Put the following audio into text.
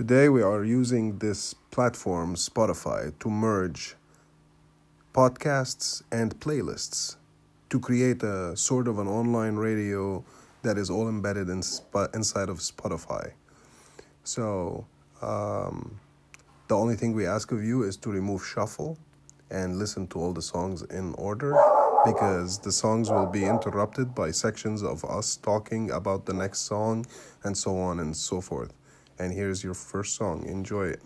Today we are using this platform, Spotify, to merge podcasts and playlists to create a sort of an online radio that is all embedded in sp- inside of Spotify. So, um, the only thing we ask of you is to remove shuffle and listen to all the songs in order because the songs will be interrupted by sections of us talking about the next song and so on and so forth. And here's your first song. Enjoy it.